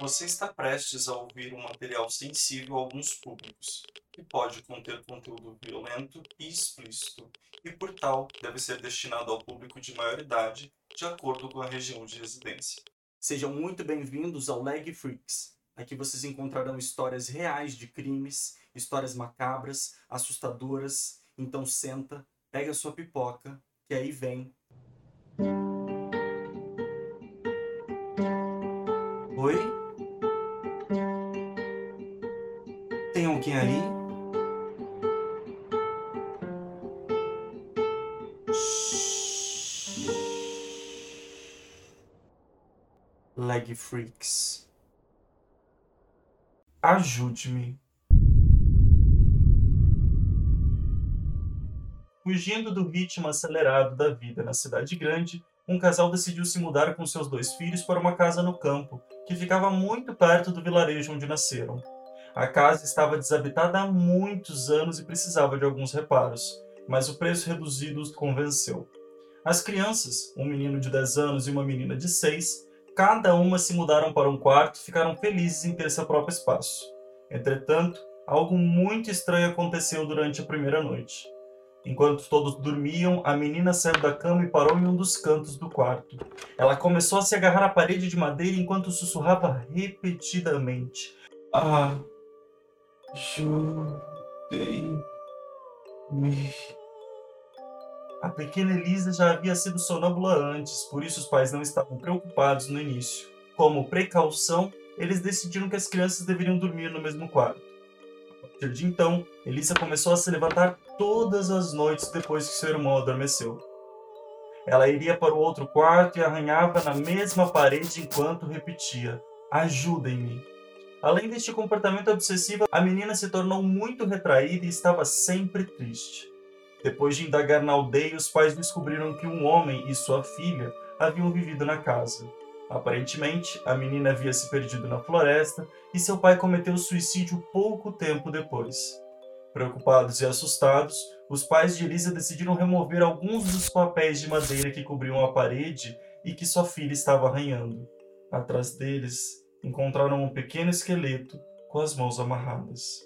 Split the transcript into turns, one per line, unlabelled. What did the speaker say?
Você está prestes a ouvir um material sensível a alguns públicos, que pode conter conteúdo violento e explícito, e por tal deve ser destinado ao público de maior idade, de acordo com a região de residência.
Sejam muito bem-vindos ao Leg Freaks. Aqui vocês encontrarão histórias reais de crimes, histórias macabras, assustadoras. Então senta, pega a sua pipoca, que aí vem. Oi? Tem alguém ali? Leg Freaks. Ajude-me. Fugindo do ritmo acelerado da vida na cidade grande, um casal decidiu se mudar com seus dois filhos para uma casa no campo, que ficava muito perto do vilarejo onde nasceram. A casa estava desabitada há muitos anos e precisava de alguns reparos, mas o preço reduzido os convenceu. As crianças, um menino de 10 anos e uma menina de 6, cada uma se mudaram para um quarto e ficaram felizes em ter seu próprio espaço. Entretanto, algo muito estranho aconteceu durante a primeira noite. Enquanto todos dormiam, a menina saiu da cama e parou em um dos cantos do quarto. Ela começou a se agarrar à parede de madeira enquanto sussurrava repetidamente: Ah, ajudem-me. A pequena Elisa já havia sido sonâmbula antes, por isso os pais não estavam preocupados no início. Como precaução, eles decidiram que as crianças deveriam dormir no mesmo quarto. A partir de então, Elisa começou a se levantar todas as noites depois que seu irmão adormeceu. Ela iria para o outro quarto e arranhava na mesma parede enquanto repetia: Ajudem-me. Além deste comportamento obsessivo, a menina se tornou muito retraída e estava sempre triste. Depois de indagar na aldeia, os pais descobriram que um homem e sua filha haviam vivido na casa. Aparentemente, a menina havia se perdido na floresta e seu pai cometeu suicídio pouco tempo depois. Preocupados e assustados, os pais de Elisa decidiram remover alguns dos papéis de madeira que cobriam a parede e que sua filha estava arranhando. Atrás deles, encontraram um pequeno esqueleto com as mãos amarradas.